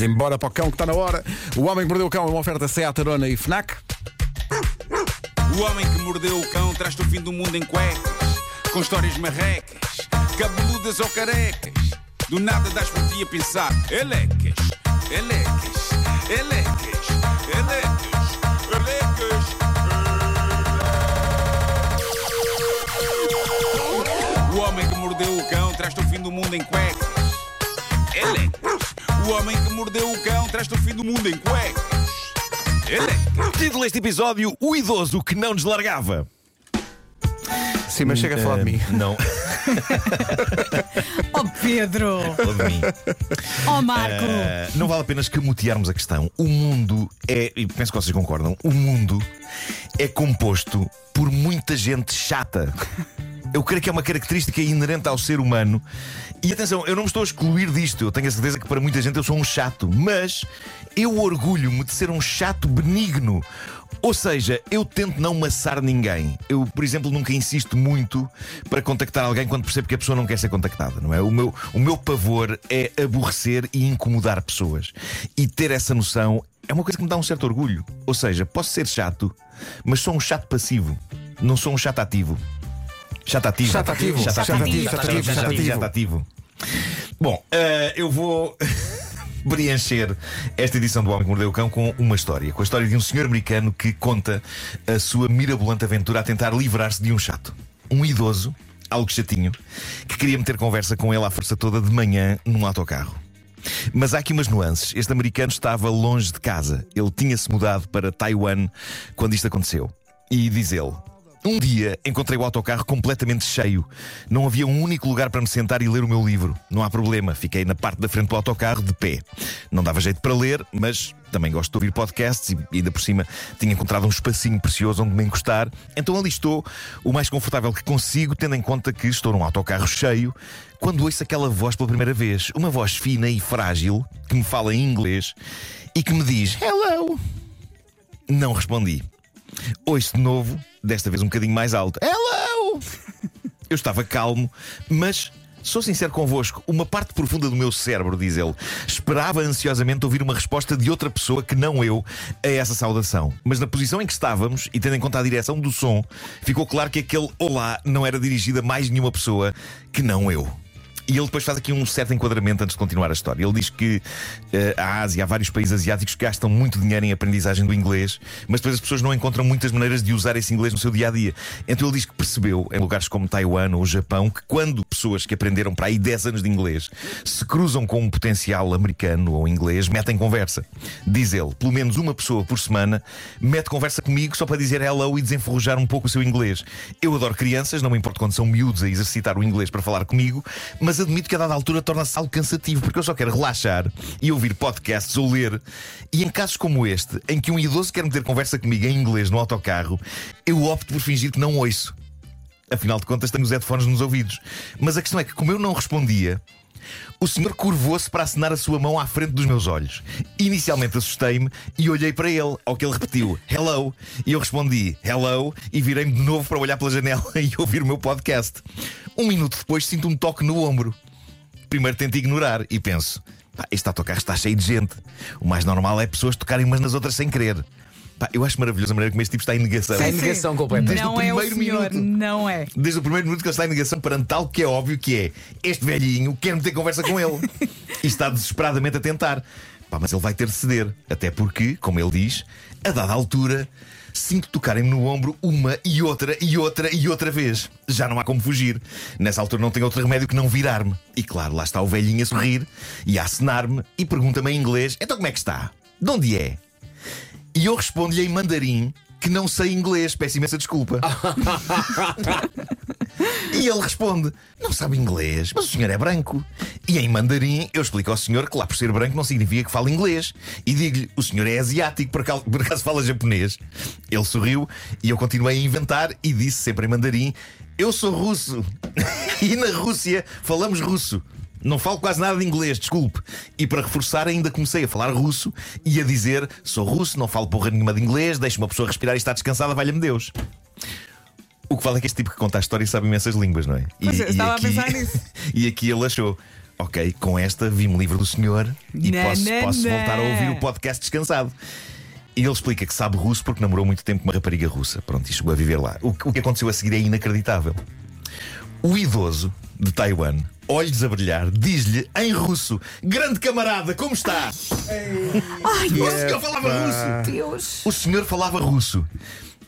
Embora para o cão que está na hora. O Homem que Mordeu o Cão é uma oferta Seat e FNAC. O homem que mordeu o cão traz-te o fim do mundo em cuecas, com histórias marrecas, cabeludas ou carecas. Do nada das por ti a pensar, elecas, elecas, elecas, elecas, elecas. O homem que mordeu o cão traz-te o fim do mundo em cuecas. O homem que mordeu o cão traz-te o fim do mundo em cuecas. Título deste episódio: O idoso que não nos largava. Sim, mas chega a falar de mim. Eh, Não, Oh Pedro! de mim. Oh Marco! Eh, não vale a pena escamotearmos a questão. O mundo é, e penso que vocês concordam, o mundo é composto por muita gente chata. Eu creio que é uma característica inerente ao ser humano. E atenção, eu não me estou a excluir disto. Eu tenho a certeza que para muita gente eu sou um chato. Mas eu orgulho-me de ser um chato benigno. Ou seja, eu tento não maçar ninguém. Eu, por exemplo, nunca insisto muito para contactar alguém quando percebo que a pessoa não quer ser contactada, não é? O meu, o meu pavor é aborrecer e incomodar pessoas. E ter essa noção é uma coisa que me dá um certo orgulho. Ou seja, posso ser chato, mas sou um chato passivo. Não sou um chato ativo. Ativo. Chato ativo. Chato Chato ativo, chato ativo, chato ativo. Chato ativo. Bom, eh, eu vou preencher esta edição do Homem que Mordeu o Cão com uma história. Com a história de um senhor americano que conta a sua mirabolante aventura a tentar livrar-se de um chato. Um idoso, algo chatinho, que queria meter conversa com ele à força toda de manhã num autocarro. Mas há aqui umas nuances. Este americano estava longe de casa. Ele tinha-se mudado para Taiwan quando isto aconteceu. E diz ele: Um dia encontrei o autocarro completamente cheio. Não havia um único lugar para me sentar e ler o meu livro. Não há problema, fiquei na parte da frente do autocarro de pé. Não dava jeito para ler, mas também gosto de ouvir podcasts e ainda por cima tinha encontrado um espacinho precioso onde me encostar. Então ali estou, o mais confortável que consigo, tendo em conta que estou num autocarro cheio. Quando ouço aquela voz pela primeira vez, uma voz fina e frágil que me fala em inglês e que me diz Hello. Não respondi. Ouço de novo, desta vez um bocadinho mais alto. Hello! Eu estava calmo, mas sou sincero convosco, uma parte profunda do meu cérebro, diz ele, esperava ansiosamente ouvir uma resposta de outra pessoa que não eu a essa saudação. Mas na posição em que estávamos, e tendo em conta a direção do som, ficou claro que aquele olá não era dirigido a mais nenhuma pessoa que não eu. E ele depois faz aqui um certo enquadramento antes de continuar a história. Ele diz que eh, a Ásia, há vários países asiáticos que gastam muito dinheiro em aprendizagem do inglês, mas depois as pessoas não encontram muitas maneiras de usar esse inglês no seu dia a dia. Então ele diz que percebeu, em lugares como Taiwan ou Japão, que quando pessoas que aprenderam para aí 10 anos de inglês se cruzam com um potencial americano ou inglês, metem conversa. Diz ele, pelo menos uma pessoa por semana mete conversa comigo só para dizer hello e desenferrujar um pouco o seu inglês. Eu adoro crianças, não me importo quando são miúdos a exercitar o inglês para falar comigo, mas admito que a dada altura torna-se algo cansativo, porque eu só quero relaxar e ouvir podcasts ou ler. E em casos como este, em que um idoso quer meter conversa comigo em inglês no autocarro, eu opto por fingir que não ouço. Afinal de contas, tenho os headphones nos ouvidos. Mas a questão é que, como eu não respondia, o senhor curvou-se para acenar a sua mão à frente dos meus olhos. Inicialmente assustei-me e olhei para ele, ao que ele repetiu hello. E eu respondi hello e virei-me de novo para olhar pela janela e ouvir o meu podcast. Um minuto depois sinto um toque no ombro. Primeiro tento ignorar e penso: pá, este autocarro está cheio de gente. O mais normal é pessoas tocarem umas nas outras sem querer. Pá, eu acho maravilhoso a maneira como este tipo está em negação. Sem negação completa. Desde não o é o primeiro senhor, minuto. não é. Desde o primeiro minuto que ele está em negação perante tal que é óbvio que é este velhinho quer meter conversa com ele e está desesperadamente a tentar. Pá, mas ele vai ter de ceder. Até porque, como ele diz, a dada altura sinto tocarem-me no ombro uma e outra e outra e outra vez. Já não há como fugir. Nessa altura não tenho outro remédio que não virar-me. E claro, lá está o velhinho a sorrir e a acenar-me e pergunta-me em inglês: então como é que está? De onde é? E eu respondo-lhe em mandarim que não sei inglês, peço imensa desculpa. e ele responde: Não sabe inglês, mas o senhor é branco. E em mandarim eu explico ao senhor que lá por ser branco não significa que fala inglês. E digo-lhe: O senhor é asiático, por acaso, por acaso fala japonês. Ele sorriu e eu continuei a inventar e disse sempre em mandarim: Eu sou russo. e na Rússia falamos russo. Não falo quase nada de inglês, desculpe. E para reforçar, ainda comecei a falar russo e a dizer: sou russo, não falo porra nenhuma de inglês, deixo uma pessoa respirar e está descansada, valha-me Deus. O que vale é que este tipo que conta a história sabe imensas línguas, não é? Pois é, estava a pensar nisso. e aqui ele achou. ok, com esta vi-me livre do senhor e Não, posso, não, posso não. voltar a ouvir o podcast descansado. E ele explica que sabe russo porque namorou muito tempo com uma rapariga russa. Pronto, e chegou a viver lá. O que aconteceu a seguir é inacreditável. O idoso de Taiwan, olhos a brilhar, diz-lhe em russo: Grande camarada, como está? Ai, O senhor falava russo. Deus. O senhor falava russo.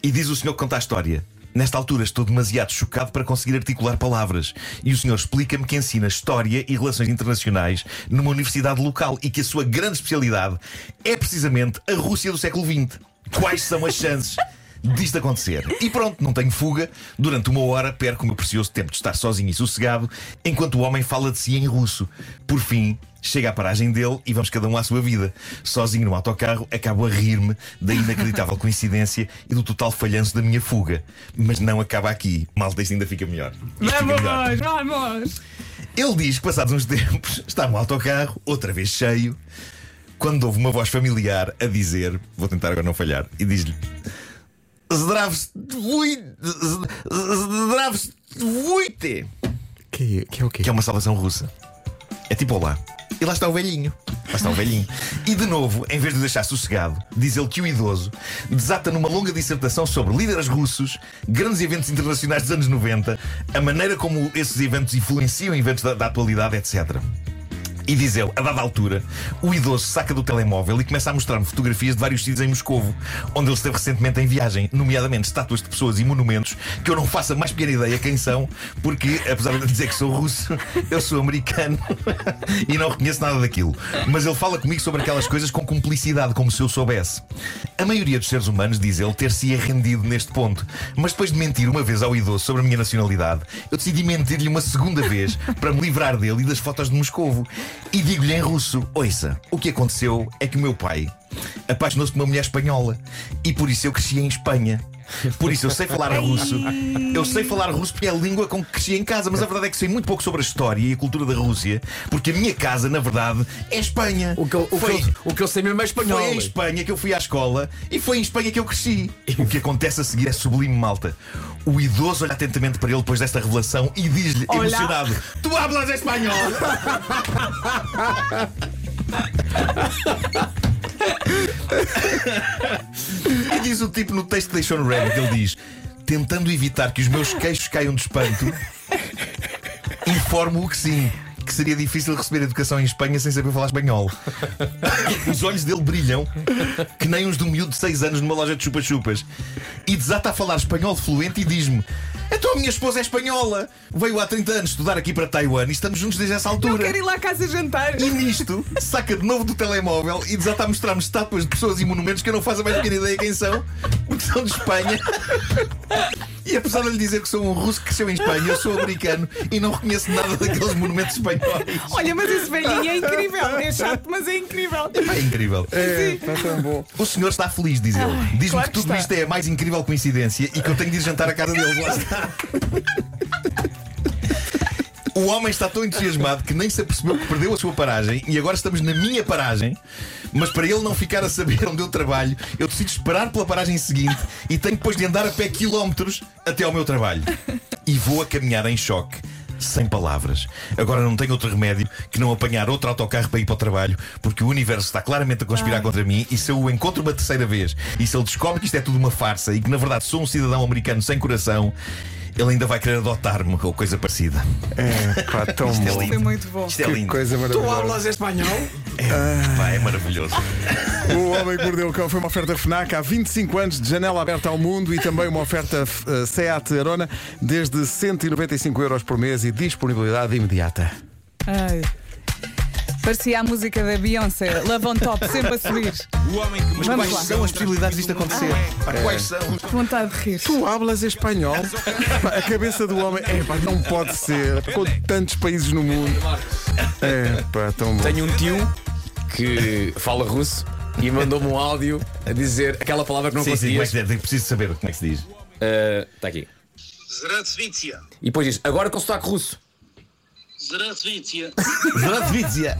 E diz o senhor que conta a história. Nesta altura estou demasiado chocado para conseguir articular palavras. E o senhor explica-me que ensina História e Relações Internacionais numa universidade local e que a sua grande especialidade é precisamente a Rússia do século XX. Quais são as chances disto acontecer? E pronto, não tenho fuga. Durante uma hora perco o meu precioso tempo de estar sozinho e sossegado enquanto o homem fala de si em russo. Por fim, chega à paragem dele e vamos cada um à sua vida. Sozinho no autocarro, acabo a rir-me da inacreditável coincidência e do total falhanço da minha fuga. Mas não acaba aqui. Malta, isto ainda fica melhor. Isto fica melhor. Vamos, vamos. Ele diz que, passados uns tempos, está no autocarro, outra vez cheio, quando ouve uma voz familiar a dizer: Vou tentar agora não falhar, e diz-lhe: Zdravstvuyte. Que, é- que é o quê? Que é uma salvação russa. É tipo olá. E lá está o velhinho. Lá está o velhinho. E de novo, em vez de o deixar sossegado, diz ele que o idoso desata numa longa dissertação sobre líderes russos, grandes eventos internacionais dos anos 90, a maneira como esses eventos influenciam eventos da, da atualidade, etc. E diz ele, a dada altura, o idoso saca do telemóvel e começa a mostrar-me fotografias de vários sítios em Moscovo, onde ele esteve recentemente em viagem, nomeadamente estátuas de pessoas e monumentos que eu não faço a mais pequena ideia quem são, porque, apesar de dizer que sou russo, eu sou americano e não reconheço nada daquilo. Mas ele fala comigo sobre aquelas coisas com cumplicidade, como se eu soubesse. A maioria dos seres humanos, diz ele, ter-se rendido neste ponto. Mas depois de mentir uma vez ao idoso sobre a minha nacionalidade, eu decidi mentir-lhe uma segunda vez para me livrar dele e das fotos de Moscovo. E digo-lhe em russo: Ouça, o que aconteceu é que o meu pai apaixonou-se por uma mulher espanhola e por isso eu cresci em Espanha. Por isso eu sei falar russo. Eu sei falar russo porque é a língua com que cresci em casa, mas a verdade é que sei muito pouco sobre a história e a cultura da Rússia, porque a minha casa, na verdade, é Espanha. O que, eu, o, Foi- que eu, o que eu sei mesmo é espanhol. foi em Espanha que eu fui à escola e foi em Espanha que eu cresci. O que acontece a seguir é sublime, malta. O idoso olha atentamente para ele depois desta revelação e diz-lhe, emocionado: Tu hablas espanhol! e diz o tipo no texto que deixou no Reddit: ele diz, tentando evitar que os meus queixos caiam de espanto, informo-o que sim. Que seria difícil receber educação em Espanha sem saber falar espanhol. Os olhos dele brilham que nem os de um miúdo de 6 anos numa loja de chupa-chupas. E desata a falar espanhol fluente e diz-me: Então a minha esposa é espanhola. Veio há 30 anos estudar aqui para Taiwan e estamos juntos desde essa Eu altura. quero ir lá à casa jantar. E nisto, saca de novo do telemóvel e desata a mostrar-me estátuas de pessoas e monumentos que eu não faço a mais pequena ideia quem são, porque são de Espanha. E apesar de lhe dizer que sou um russo que cresceu em Espanha, eu sou americano e não reconheço nada daqueles monumentos espanhóis. Olha, mas esse velhinho é incrível. É chato, mas é incrível. É incrível. É, está tão bom. O senhor está feliz, diz ele. Diz-me claro que que tudo está. isto é a mais incrível coincidência e que eu tenho de ir jantar à casa dele. Lá está. O homem está tão entusiasmado que nem se apercebeu que perdeu a sua paragem e agora estamos na minha paragem. Mas para ele não ficar a saber onde eu trabalho, eu decido esperar pela paragem seguinte e tenho depois de andar a pé quilómetros até ao meu trabalho. E vou a caminhar em choque. Sem palavras. Agora não tenho outro remédio que não apanhar outro autocarro para ir para o trabalho, porque o universo está claramente a conspirar contra mim. E se eu o encontro uma terceira vez e se ele descobre que isto é tudo uma farsa e que na verdade sou um cidadão americano sem coração, ele ainda vai querer adotar-me ou coisa parecida. É, pá, tão Isto é bom. lindo. Foi muito bom. Isto é Que lindo. coisa Tu maravilhosa. hablas espanhol? Pá, é maravilhoso. O Homem que Mordeu o Cão foi uma oferta FNAC há 25 anos de janela aberta ao mundo e também uma oferta eh, Seat Arona desde 195 euros por mês e disponibilidade imediata. Ai. Parecia a música da Beyoncé. Love on top, sempre a subir. O homem que mordeu Vamos o lá. cão São as traz possibilidades no disto fim do acontecer. mundo. Pá, Quais são? Vontade de rir. Tu hablas espanhol? Pá, A cabeça do homem, é pá, não pode ser. Com tantos países no mundo. É pá, tão bom. Tenho um tio que fala russo e mandou-me um áudio a dizer aquela palavra que não Sim, sim, como é conseguias. que é? Preciso saber como é que se diz. Está aqui. Здравствуйте. E depois diz, agora com sotaque russo. Здравствуйте. Здравствуйте.